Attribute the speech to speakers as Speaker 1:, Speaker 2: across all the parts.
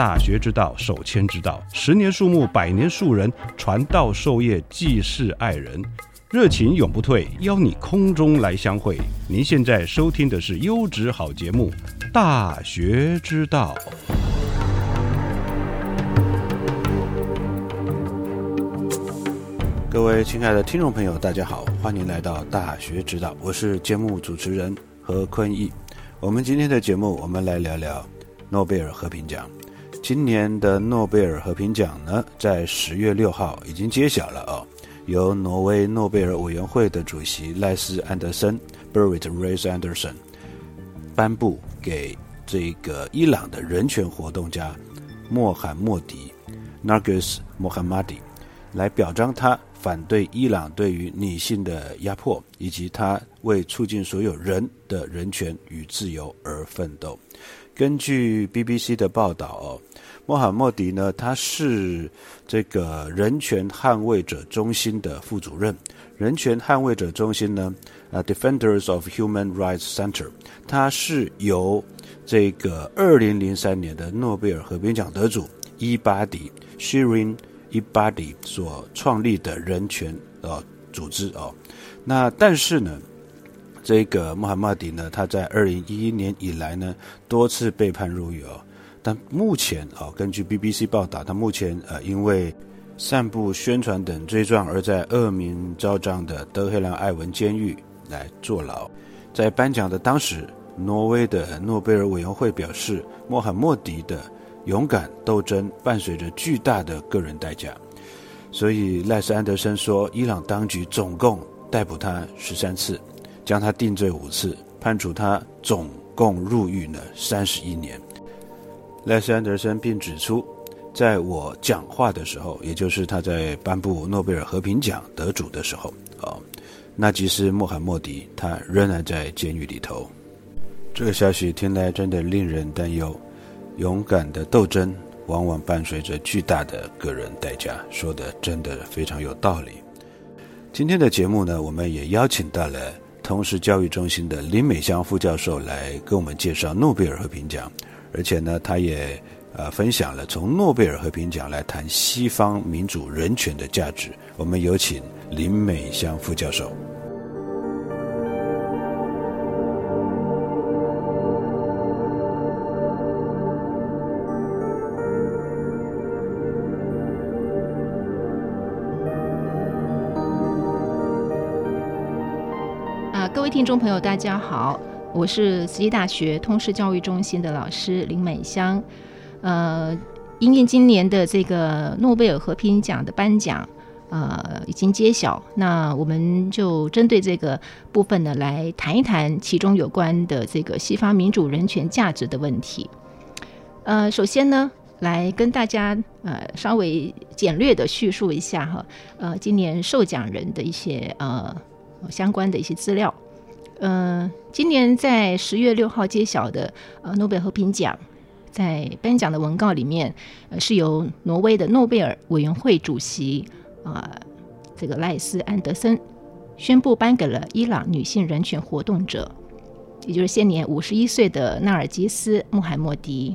Speaker 1: 大学之道，守谦之道。十年树木，百年树人，传道授业，济世爱人，热情永不退。邀你空中来相会。您现在收听的是优质好节目《大学之道》。各位亲爱的听众朋友，大家好，欢迎来到《大学之道》，我是节目主持人何坤义。我们今天的节目，我们来聊聊诺贝尔和平奖。今年的诺贝尔和平奖呢，在十月六号已经揭晓了哦，由挪威诺贝尔委员会的主席赖斯安德森 （Berit Reis Anderson） 颁布给这个伊朗的人权活动家莫罕默迪 （Nargis Mohammadi） 来表彰他反对伊朗对于女性的压迫，以及他为促进所有人的人权与自由而奋斗。根据 BBC 的报道哦。穆罕默迪呢，他是这个人权捍卫者中心的副主任。人权捍卫者中心呢，啊，Defenders of Human Rights Center，它是由这个二零零三年的诺贝尔和平奖得主伊巴迪 Shirin Ebadi 所创立的人权呃组织哦。那但是呢，这个穆罕默迪呢，他在二零一一年以来呢，多次被判入狱哦。但目前啊，根据 BBC 报道，他目前呃因为散布宣传等罪状而在恶名昭彰的德黑兰艾文监狱来坐牢。在颁奖的当时，挪威的诺贝尔委员会表示，穆罕默迪的勇敢斗争伴随着巨大的个人代价。所以赖斯安德森说，伊朗当局总共逮捕他十三次，将他定罪五次，判处他总共入狱呢三十一年。赖斯安德森并指出，在我讲话的时候，也就是他在颁布诺贝尔和平奖得主的时候，啊，纳吉斯·穆罕默迪他仍然在监狱里头。这个消息听来真的令人担忧。勇敢的斗争往往伴随着巨大的个人代价，说的真的非常有道理。今天的节目呢，我们也邀请到了同时教育中心的林美香副教授来跟我们介绍诺贝尔和平奖。而且呢，他也呃分享了从诺贝尔和平奖来谈西方民主人权的价值。我们有请林美香副教授。
Speaker 2: 听众朋友，大家好。我是慈济大学通识教育中心的老师林美香，呃，因应今年的这个诺贝尔和平奖的颁奖，呃，已经揭晓，那我们就针对这个部分呢，来谈一谈其中有关的这个西方民主人权价值的问题。呃，首先呢，来跟大家呃稍微简略的叙述一下哈，呃，今年受奖人的一些呃相关的一些资料。嗯，今年在十月六号揭晓的呃诺贝尔和平奖，在颁奖的文告里面，呃是由挪威的诺贝尔委员会主席啊这个赖斯安德森宣布颁给了伊朗女性人权活动者，也就是现年五十一岁的纳尔吉斯穆罕默迪。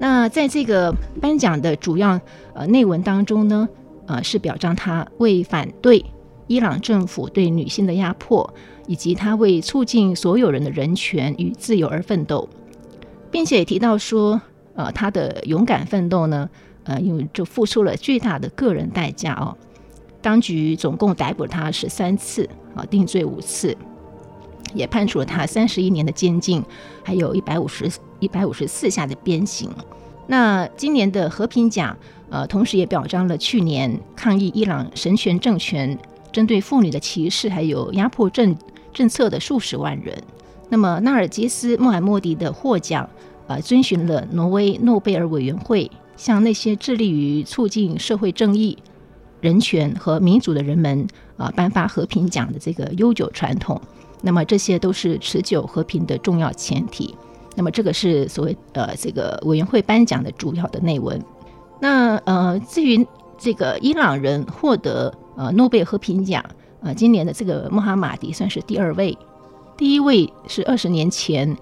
Speaker 2: 那在这个颁奖的主要呃内文当中呢，呃是表彰他为反对伊朗政府对女性的压迫。以及他为促进所有人的人权与自由而奋斗，并且也提到说，呃，他的勇敢奋斗呢，呃，因为就付出了巨大的个人代价哦。当局总共逮捕他十三次，啊，定罪五次，也判处了他三十一年的监禁，还有一百五十一百五十四下的鞭刑。那今年的和平奖，呃，同时也表彰了去年抗议伊朗神权政权针对妇女的歧视还有压迫政政策的数十万人。那么，纳尔基斯·穆罕默迪的获奖，呃，遵循了挪威诺贝尔委员会向那些致力于促进社会正义、人权和民主的人们啊颁发和平奖的这个悠久传统。那么，这些都是持久和平的重要前提。那么，这个是所谓呃这个委员会颁奖的主要的内文。那呃，至于这个伊朗人获得呃诺贝尔和平奖，呃，今年的这个穆哈马迪算是第二位。第一位是二十年前，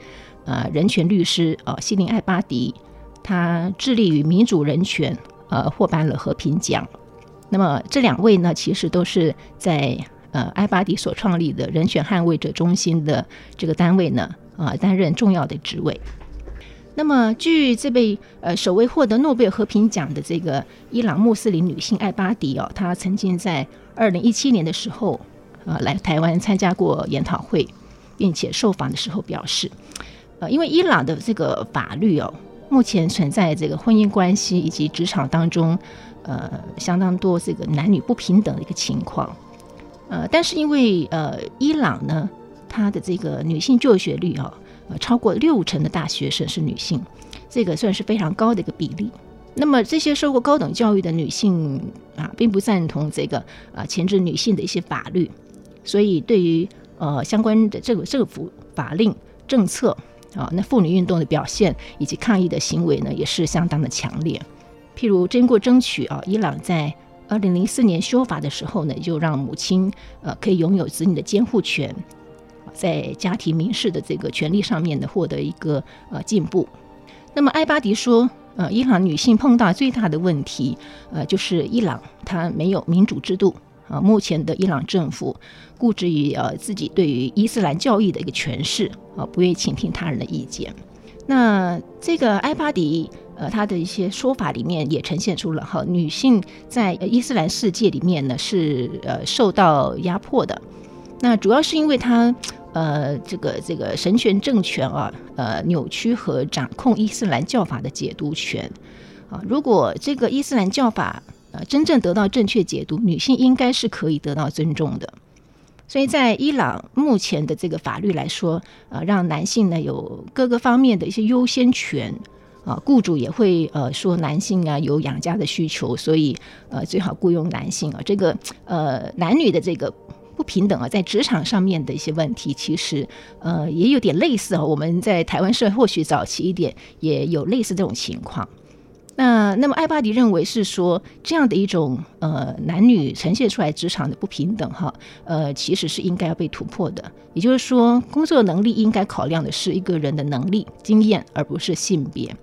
Speaker 2: 呃，人权律师呃，西林艾巴迪，他致力于民主人权，呃，获颁了和平奖。那么这两位呢，其实都是在呃艾巴迪所创立的人权捍卫者中心的这个单位呢，啊，担任重要的职位。那么，据这位呃首位获得诺贝尔和平奖的这个伊朗穆斯林女性艾巴迪哦，她曾经在二零一七年的时候，呃，来台湾参加过研讨会。并且受访的时候表示，呃，因为伊朗的这个法律哦，目前存在这个婚姻关系以及职场当中，呃，相当多这个男女不平等的一个情况，呃，但是因为呃，伊朗呢，它的这个女性就学率啊，呃，超过六成的大学生是女性，这个算是非常高的一个比例。那么这些受过高等教育的女性啊，并不赞同这个啊，钳制女性的一些法律，所以对于。呃，相关的这个政府法令政策啊，那妇女运动的表现以及抗议的行为呢，也是相当的强烈。譬如经过争取啊，伊朗在二零零四年修法的时候呢，就让母亲呃可以拥有子女的监护权，在家庭民事的这个权利上面呢，获得一个呃进步。那么埃巴迪说，呃，伊朗女性碰到最大的问题，呃，就是伊朗它没有民主制度。啊，目前的伊朗政府固执于呃自己对于伊斯兰教义的一个诠释啊，不愿意倾听他人的意见。那这个埃巴迪呃他的一些说法里面也呈现出了哈，女性在伊斯兰世界里面呢是呃受到压迫的。那主要是因为他呃这个这个神权政权啊呃扭曲和掌控伊斯兰教法的解读权啊，如果这个伊斯兰教法呃。真正得到正确解读，女性应该是可以得到尊重的。所以在伊朗目前的这个法律来说，呃，让男性呢有各个方面的一些优先权啊，雇主也会呃说男性啊有养家的需求，所以呃最好雇佣男性啊。这个呃男女的这个不平等啊，在职场上面的一些问题，其实呃也有点类似啊。我们在台湾社会或许早期一点也有类似这种情况。那那么艾巴迪认为是说这样的一种呃男女呈现出来职场的不平等哈呃其实是应该要被突破的，也就是说工作能力应该考量的是一个人的能力经验而不是性别。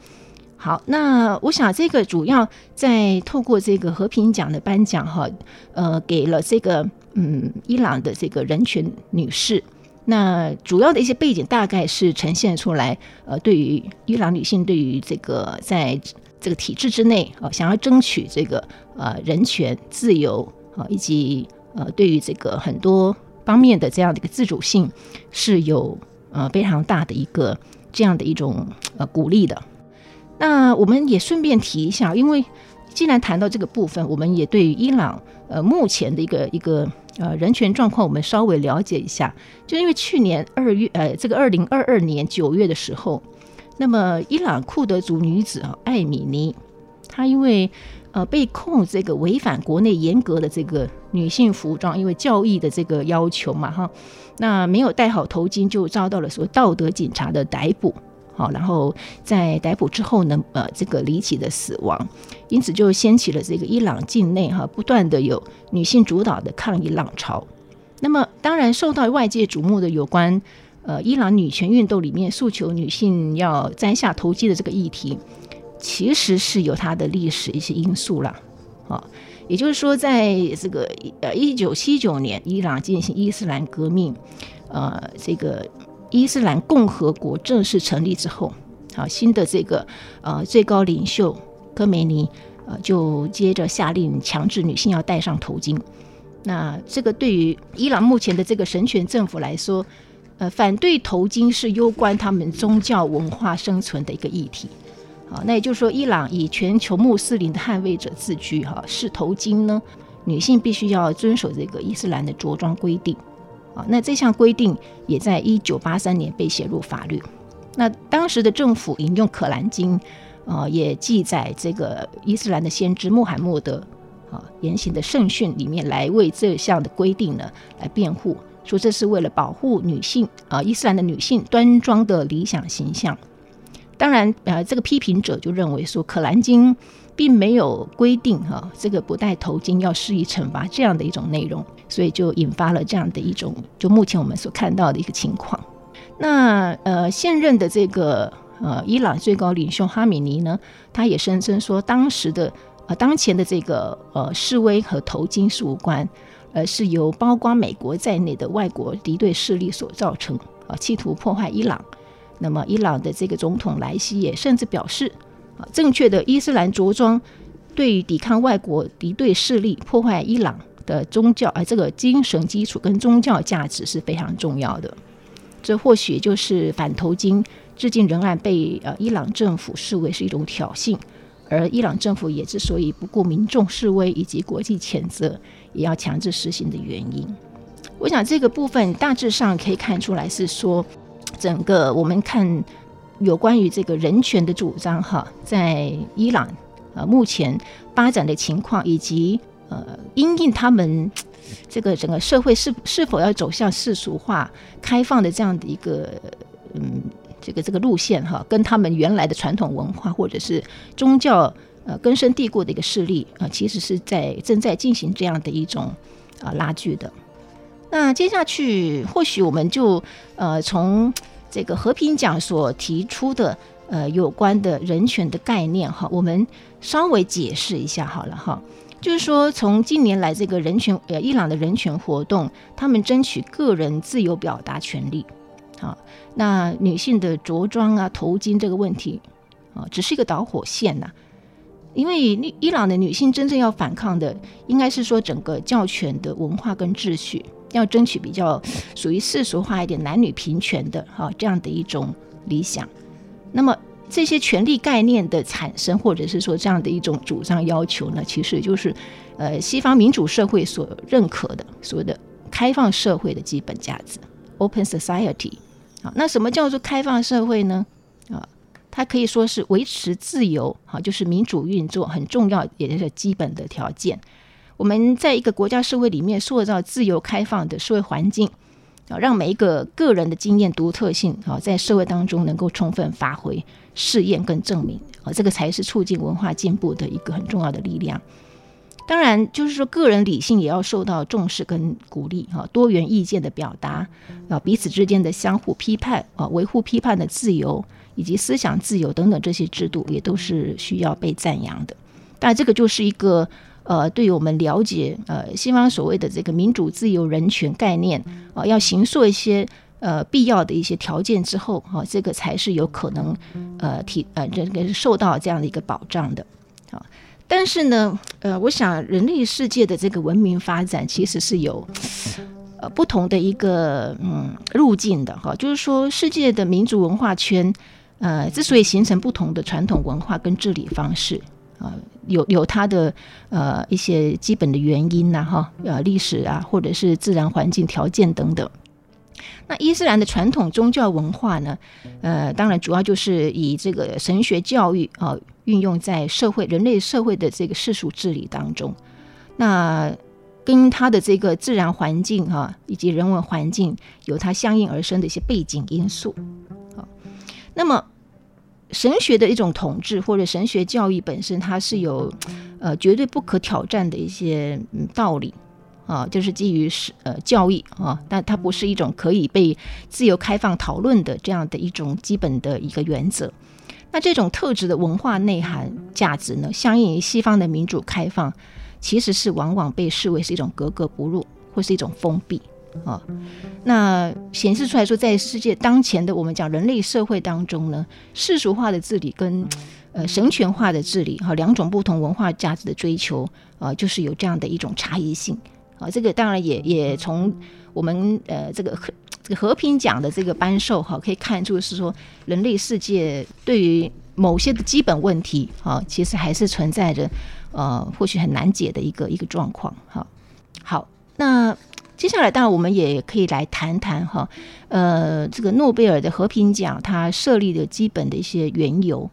Speaker 2: 好，那我想这个主要在透过这个和平奖的颁奖哈呃给了这个嗯伊朗的这个人权女士，那主要的一些背景大概是呈现出来呃对于伊朗女性对于这个在这个体制之内啊，想要争取这个呃人权、自由啊，以及呃对于这个很多方面的这样的一个自主性，是有呃非常大的一个这样的一种呃鼓励的。那我们也顺便提一下，因为既然谈到这个部分，我们也对于伊朗呃目前的一个一个呃人权状况，我们稍微了解一下。就因为去年二月呃这个二零二二年九月的时候。那么，伊朗库德族女子啊，艾米尼，她因为呃被控这个违反国内严格的这个女性服装，因为教义的这个要求嘛，哈，那没有戴好头巾，就遭到了所谓道德警察的逮捕，好，然后在逮捕之后呢，呃，这个离奇的死亡，因此就掀起了这个伊朗境内哈不断的有女性主导的抗议浪潮。那么，当然受到外界瞩目的有关。呃，伊朗女权运动里面诉求女性要摘下头巾的这个议题，其实是有它的历史一些因素了。啊，也就是说，在这个呃一九七九年，伊朗进行伊斯兰革命，呃，这个伊斯兰共和国正式成立之后，好，新的这个呃最高领袖科梅尼呃就接着下令强制女性要戴上头巾。那这个对于伊朗目前的这个神权政府来说，呃，反对头巾是攸关他们宗教文化生存的一个议题。好，那也就是说，伊朗以全球穆斯林的捍卫者自居，哈，是头巾呢，女性必须要遵守这个伊斯兰的着装规定。啊，那这项规定也在一九八三年被写入法律。那当时的政府引用《可兰经》，啊，也记载这个伊斯兰的先知穆罕默德啊言行的圣训里面来为这项的规定呢来辩护，说这是为了保护女性啊，伊斯兰的女性端庄的理想形象。当然，呃，这个批评者就认为说，《可兰经》并没有规定哈，这个不戴头巾要施以惩罚这样的一种内容，所以就引发了这样的一种，就目前我们所看到的一个情况。那呃，现任的这个呃伊朗最高领袖哈米尼呢，他也声称说，当时的呃当前的这个呃示威和头巾是无关，而是由包括美国在内的外国敌对势力所造成啊，企图破坏伊朗。那么，伊朗的这个总统莱西也甚至表示，啊，正确的伊斯兰着装对于抵抗外国敌对势力、破坏伊朗的宗教，啊，这个精神基础跟宗教价值是非常重要的。这或许就是反头巾，至今仍然被呃伊朗政府视为是一种挑衅，而伊朗政府也之所以不顾民众示威以及国际谴责，也要强制实行的原因。我想这个部分大致上可以看出来是说。整个我们看有关于这个人权的主张哈，在伊朗呃目前发展的情况，以及呃因应他们这个整个社会是是否要走向世俗化、开放的这样的一个嗯这个这个路线哈，跟他们原来的传统文化或者是宗教呃根深蒂固的一个势力啊，其实是在正在进行这样的一种啊拉锯的。那接下去，或许我们就呃从这个和平奖所提出的呃有关的人权的概念哈，我们稍微解释一下好了哈。就是说，从近年来这个人权呃伊朗的人权活动，他们争取个人自由表达权利啊，那女性的着装啊头巾这个问题啊，只是一个导火线呐。因为伊朗的女性真正要反抗的，应该是说整个教权的文化跟秩序。要争取比较属于世俗化一点、男女平权的哈这样的一种理想，那么这些权利概念的产生，或者是说这样的一种主张要求呢，其实就是呃西方民主社会所认可的所谓的开放社会的基本价值 （open society）。好，那什么叫做开放社会呢？啊，它可以说是维持自由，好，就是民主运作很重要，也就是基本的条件。我们在一个国家社会里面塑造自由开放的社会环境，啊，让每一个个人的经验独特性啊，在社会当中能够充分发挥、试验跟证明啊，这个才是促进文化进步的一个很重要的力量。当然，就是说个人理性也要受到重视跟鼓励啊，多元意见的表达啊，彼此之间的相互批判啊，维护批判的自由以及思想自由等等这些制度，也都是需要被赞扬的。但这个就是一个。呃，对于我们了解呃西方所谓的这个民主、自由、人权概念啊，要形塑一些呃必要的一些条件之后啊，这个才是有可能呃提呃这个受到这样的一个保障的啊。但是呢，呃，我想人类世界的这个文明发展其实是有呃不同的一个嗯路径的哈，就是说世界的民族文化圈呃之所以形成不同的传统文化跟治理方式。啊，有有它的呃一些基本的原因呐，哈，呃，历史啊，或者是自然环境条件等等。那伊斯兰的传统宗教文化呢，呃，当然主要就是以这个神学教育啊，运用在社会人类社会的这个世俗治理当中。那跟它的这个自然环境哈，以及人文环境有它相应而生的一些背景因素。好，那么。神学的一种统治或者神学教育本身，它是有呃绝对不可挑战的一些道理。啊，就是基于是呃教义啊，但它不是一种可以被自由开放讨论的这样的一种基本的一个原则。那这种特质的文化内涵价值呢，相应于西方的民主开放，其实是往往被视为是一种格格不入或是一种封闭啊。那显示出来说，在世界当前的我们讲人类社会当中呢，世俗化的治理跟呃神权化的治理哈，两种不同文化价值的追求啊，就是有这样的一种差异性啊。这个当然也也从我们呃这个和这个和平奖的这个颁授哈，可以看出是说人类世界对于某些的基本问题啊，其实还是存在着呃或许很难解的一个一个状况哈。好，那。接下来，当然我们也可以来谈谈哈，呃，这个诺贝尔的和平奖它设立的基本的一些缘由。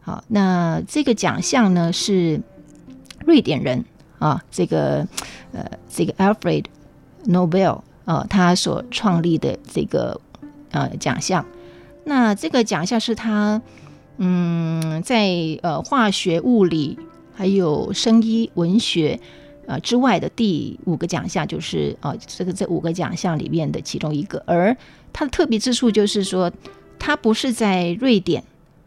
Speaker 2: 好，那这个奖项呢是瑞典人啊，这个呃，这个 Alfred Nobel 啊，他所创立的这个呃奖项。那这个奖项是他嗯，在呃化学、物理还有生医、文学。呃，之外的第五个奖项就是呃，这个这五个奖项里面的其中一个，而它的特别之处就是说，它不是在瑞典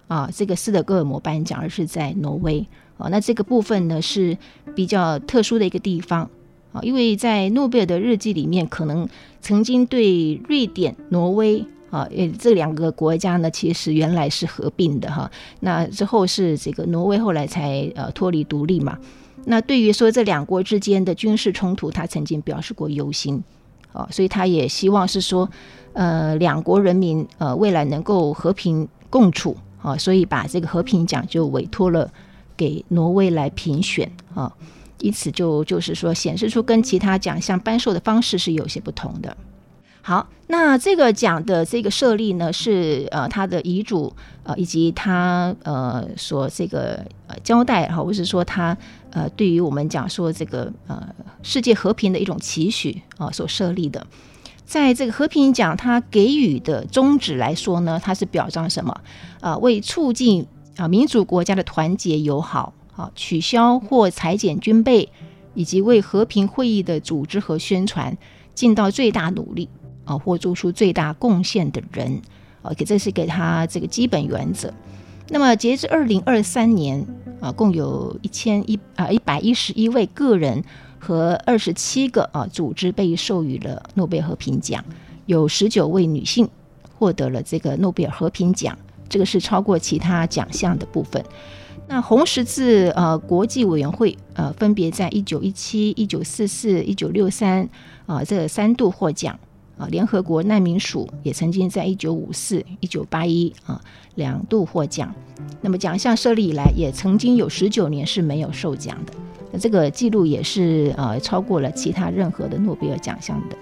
Speaker 2: 啊，这个斯德哥尔摩颁奖，而是在挪威啊。那这个部分呢是比较特殊的一个地方啊，因为在诺贝尔的日记里面，可能曾经对瑞典、挪威啊，这两个国家呢，其实原来是合并的哈。那之后是这个挪威后来才呃脱离独立嘛。那对于说这两国之间的军事冲突，他曾经表示过忧心，哦，所以他也希望是说，呃，两国人民呃未来能够和平共处，啊，所以把这个和平奖就委托了给挪威来评选，啊，因此就就是说显示出跟其他奖项颁授的方式是有些不同的。好，那这个奖的这个设立呢，是呃他的遗嘱呃以及他呃所这个呃交代哈，或是说他呃对于我们讲说这个呃世界和平的一种期许啊所设立的，在这个和平奖它给予的宗旨来说呢，它是表彰什么啊？为促进啊民主国家的团结友好啊，取消或裁减军备，以及为和平会议的组织和宣传尽到最大努力。啊，或做出最大贡献的人，啊，给这是给他这个基本原则。那么，截至二零二三年，啊，共有一千一啊一百一十一位个人和二十七个啊组织被授予了诺贝尔和平奖，有十九位女性获得了这个诺贝尔和平奖，这个是超过其他奖项的部分。那红十字呃国际委员会呃分别在一九一七、一九四四、一九六三啊这三度获奖。啊，联合国难民署也曾经在一九五四、一九八一啊两度获奖。那么奖项设立以来，也曾经有十九年是没有受奖的。那这个记录也是呃超过了其他任何的诺贝尔奖项的。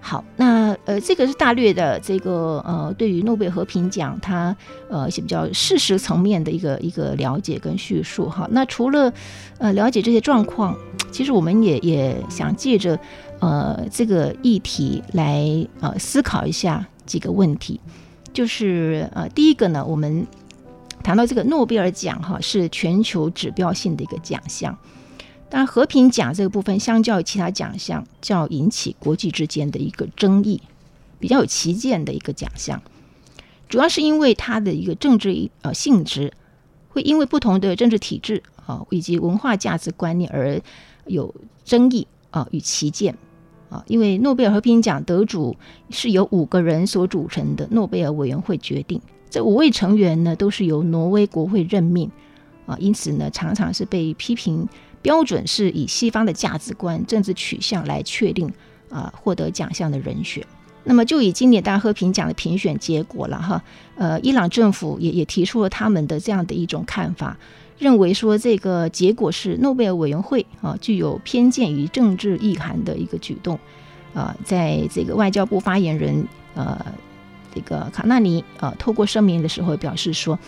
Speaker 2: 好，那呃这个是大略的这个呃对于诺贝尔和平奖它呃一些比较事实层面的一个一个了解跟叙述哈。那除了呃了解这些状况，其实我们也也想借着。呃，这个议题来呃思考一下几个问题，就是呃第一个呢，我们谈到这个诺贝尔奖哈是全球指标性的一个奖项，当然和平奖这个部分相较于其他奖项，较引起国际之间的一个争议，比较有旗舰的一个奖项，主要是因为它的一个政治呃性质，会因为不同的政治体制啊以及文化价值观念而有争议啊与旗舰。啊，因为诺贝尔和平奖得主是由五个人所组成的诺贝尔委员会决定，这五位成员呢都是由挪威国会任命，啊，因此呢常常是被批评标准是以西方的价值观、政治取向来确定啊获得奖项的人选。那么就以今年大和平奖的评选结果了哈，呃，伊朗政府也也提出了他们的这样的一种看法。认为说这个结果是诺贝尔委员会啊具有偏见与政治意涵的一个举动，啊，在这个外交部发言人呃这个卡纳尼啊透过声明的时候表示说，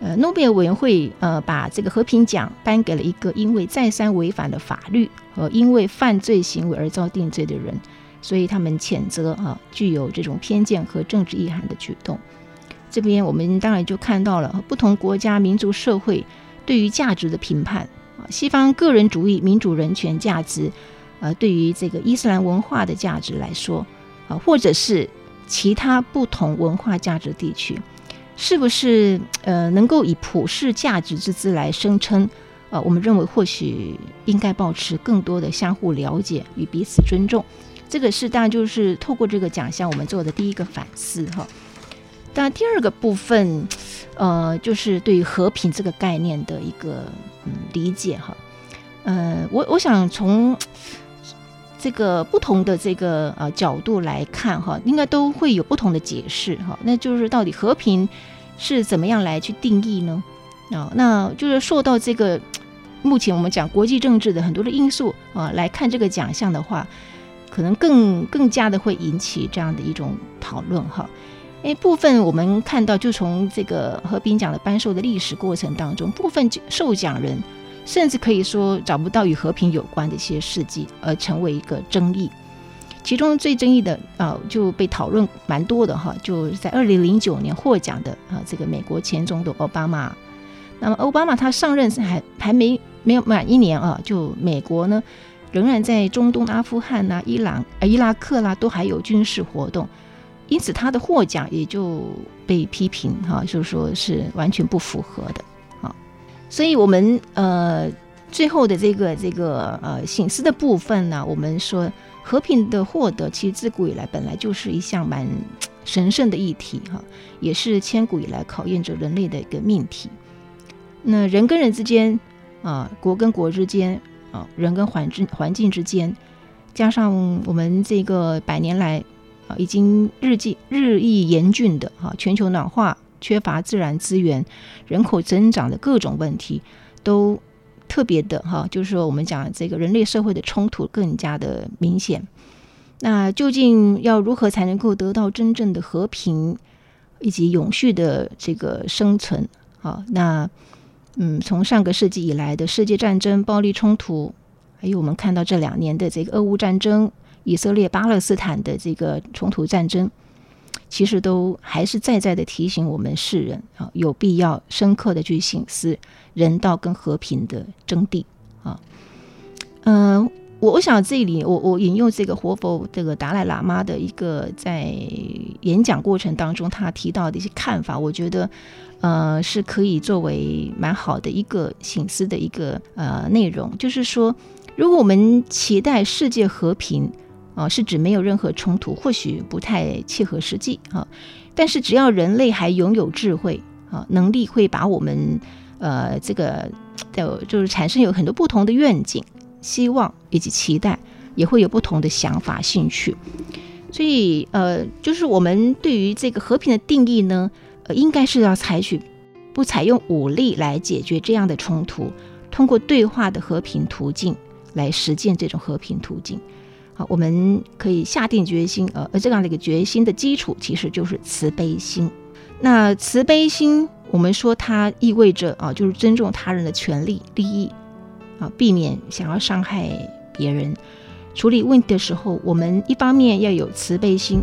Speaker 2: 呃诺贝尔委员会呃把这个和平奖颁给了一个因为再三违反了法律和因为犯罪行为而遭定罪的人，所以他们谴责啊具有这种偏见和政治意涵的举动。这边我们当然就看到了不同国家民族社会。对于价值的评判啊，西方个人主义、民主、人权价值，呃，对于这个伊斯兰文化的价值来说啊，或者是其他不同文化价值地区，是不是呃能够以普世价值之姿来声称？呃，我们认为或许应该保持更多的相互了解与彼此尊重，这个是当然就是透过这个奖项，我们做的第一个反思哈。当然，第二个部分，呃，就是对于和平这个概念的一个嗯理解哈。呃，我我想从这个不同的这个呃角度来看哈，应该都会有不同的解释哈。那就是到底和平是怎么样来去定义呢？啊，那就是受到这个目前我们讲国际政治的很多的因素啊来看这个奖项的话。可能更更加的会引起这样的一种讨论哈，诶，部分我们看到就从这个和平奖的颁授的历史过程当中，部分受奖人甚至可以说找不到与和平有关的一些事迹，而成为一个争议。其中最争议的啊就被讨论蛮多的哈，就在二零零九年获奖的啊这个美国前总统奥巴马。那么奥巴马他上任还还没没有满一年啊，就美国呢。仍然在中东、阿富汗呐、伊朗、呃伊拉克啦，都还有军事活动，因此他的获奖也就被批评哈，就是说是完全不符合的啊。所以，我们呃最后的这个这个呃醒思的部分呢，我们说和平的获得，其实自古以来本来就是一项蛮神圣的议题哈，也是千古以来考验着人类的一个命题。那人跟人之间啊，国跟国之间。啊，人跟环境环境之间，加上我们这个百年来啊，已经日记日益严峻的哈，全球暖化、缺乏自然资源、人口增长的各种问题，都特别的哈，就是说我们讲这个人类社会的冲突更加的明显。那究竟要如何才能够得到真正的和平以及永续的这个生存？啊，那。嗯，从上个世纪以来的世界战争、暴力冲突，还有我们看到这两年的这个俄乌战争、以色列巴勒斯坦的这个冲突战争，其实都还是在在的提醒我们世人啊，有必要深刻的去醒思人道跟和平的真谛啊。嗯，我我想这里我我引用这个活佛这个达赖喇嘛的一个在演讲过程当中他提到的一些看法，我觉得。呃，是可以作为蛮好的一个醒思的一个呃内容，就是说，如果我们期待世界和平啊，是指没有任何冲突，或许不太切合实际啊。但是只要人类还拥有智慧啊，能力会把我们呃这个的，就是产生有很多不同的愿景、希望以及期待，也会有不同的想法、兴趣。所以呃，就是我们对于这个和平的定义呢？呃应该是要采取不采用武力来解决这样的冲突，通过对话的和平途径来实践这种和平途径。好，我们可以下定决心，呃，而这样的一个决心的基础其实就是慈悲心。那慈悲心，我们说它意味着啊，就是尊重他人的权利利益啊，避免想要伤害别人。处理问题的时候，我们一方面要有慈悲心，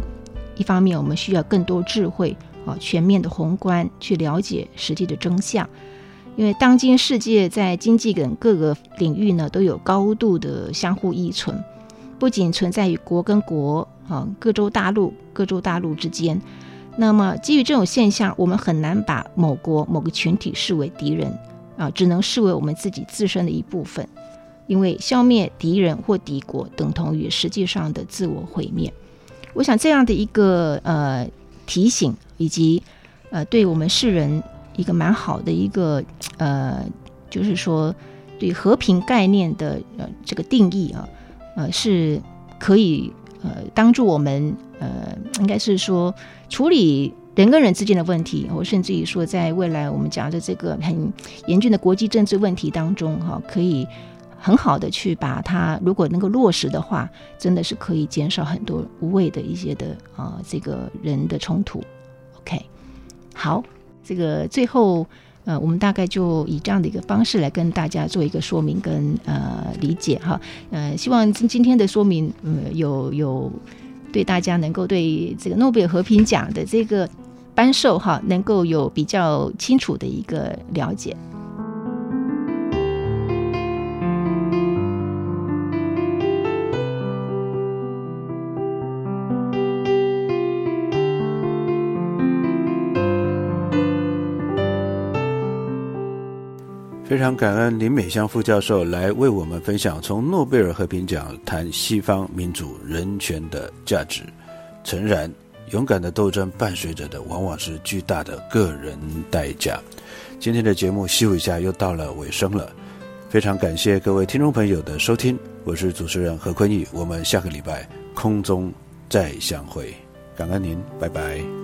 Speaker 2: 一方面我们需要更多智慧。啊，全面的宏观去了解实际的真相，因为当今世界在经济等各个领域呢，都有高度的相互依存，不仅存在于国跟国啊，各州大陆、各州大陆之间。那么基于这种现象，我们很难把某国某个群体视为敌人啊，只能视为我们自己自身的一部分，因为消灭敌人或敌国等同于实际上的自我毁灭。我想这样的一个呃提醒。以及，呃，对我们世人一个蛮好的一个，呃，就是说对和平概念的呃这个定义啊，呃，是可以呃帮助我们呃，应该是说处理人跟人之间的问题，或甚至于说在未来我们讲的这个很严峻的国际政治问题当中哈，可以很好的去把它如果能够落实的话，真的是可以减少很多无谓的一些的啊这个人的冲突。OK，好，这个最后呃，我们大概就以这样的一个方式来跟大家做一个说明跟呃理解哈，呃，希望今今天的说明呃有有对大家能够对这个诺贝尔和平奖的这个颁授哈，能够有比较清楚的一个了解。
Speaker 1: 非常感恩林美香副教授来为我们分享从诺贝尔和平奖谈西方民主人权的价值。诚然，勇敢的斗争伴随着的往往是巨大的个人代价。今天的节目休一下又到了尾声了，非常感谢各位听众朋友的收听，我是主持人何坤义，我们下个礼拜空中再相会，感恩您，拜拜。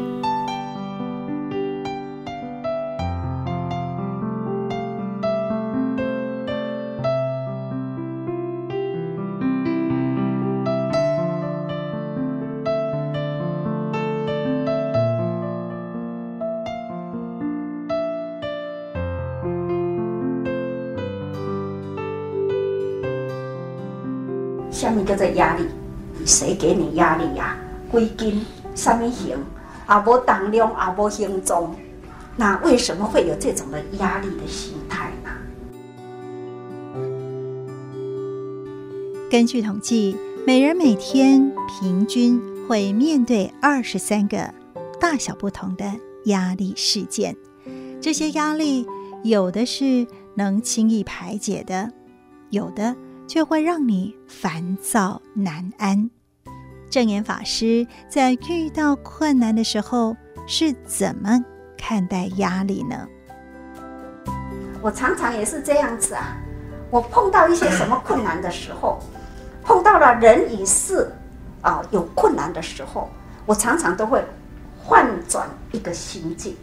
Speaker 3: 什么叫做压力？谁给你压力呀、归根什么形？啊，无当量，啊无形状，那为什么会有这种的压力的心态呢？
Speaker 4: 根据统计，每人每天平均会面对二十三个大小不同的压力事件。这些压力有的是能轻易排解的，有的却会让你烦躁难安。正言法师在遇到困难的时候是怎么看待压力呢？
Speaker 3: 我常常也是这样子啊。我碰到一些什么困难的时候，碰到了人与事啊有困难的时候，我常常都会换转一个心境。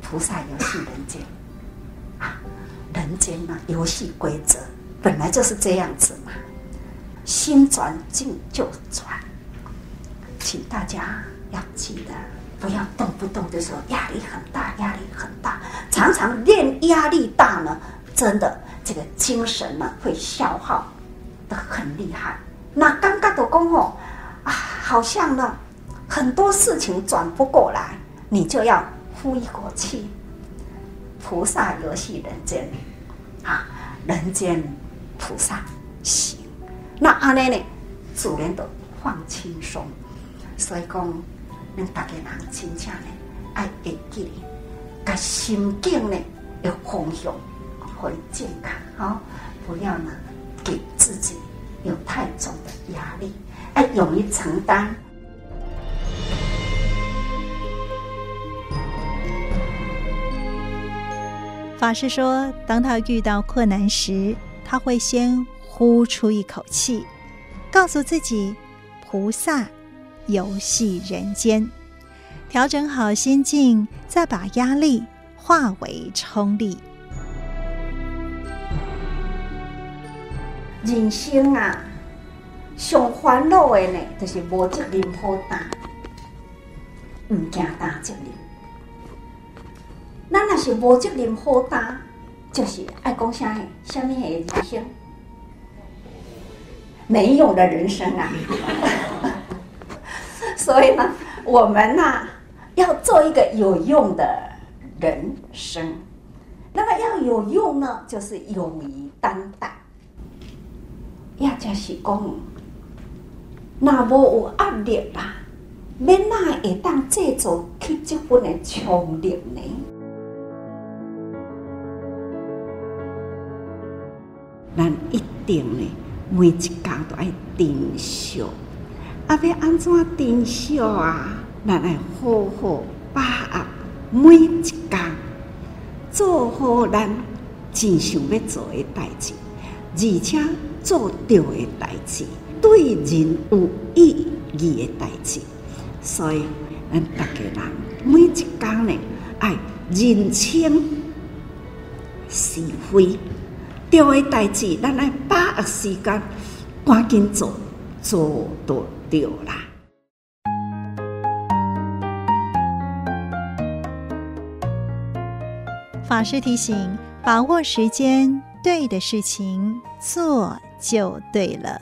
Speaker 3: 菩萨游戏人间啊，人间呢，游戏规则本来就是这样子嘛，心转境就转。请大家要记得，不要动不动就说压力很大，压力很大。常常练压力大呢，真的这个精神呢会消耗的很厉害。那刚刚的功哦，啊，好像呢很多事情转不过来，你就要呼一口气。菩萨游戏人间，啊，人间菩萨行。那安尼呢，自然都放轻松。所以讲，咱大家人真正呢，爱会记，把心境呢的方向会健康，好，不要呢给自己有太重的压力，爱勇于承担。
Speaker 4: 法师说，当他遇到困难时，他会先呼出一口气，告诉自己：“菩萨。”游戏人间，调整好心境，再把压力化为冲力。
Speaker 3: 人生啊，上烦恼的呢，就是无责任好担，唔惊担责任。咱若是无责任好担，就是爱讲啥，啥物诶人生，没用的人生啊。所以呢，我们呢要做一个有用的人生。那么要有用呢，就是勇于担当。也就是讲，那无有压力吧，免那会当制造去这份的冲力呢？咱一定呢，每一工都爱珍惜。啊，要安怎珍惜啊？咱来好好把握每一工，做好咱真想要做的代志，而且做到的代志，对人有意义的代志。所以，咱大家人每一工呢，爱认清是非，对的代志，咱来把握时间，赶紧做，做到。丢啦！
Speaker 4: 法师提醒：把握时间，对的事情做就对了。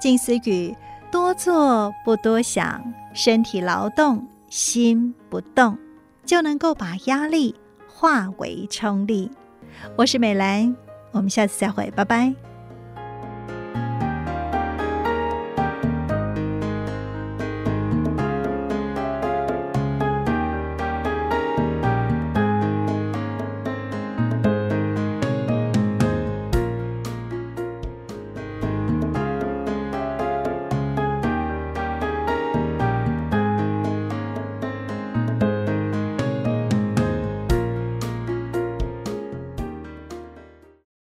Speaker 4: 静思语：多做不多想，身体劳动，心不动，就能够把压力化为冲力。我是美兰，我们下次再会，拜拜。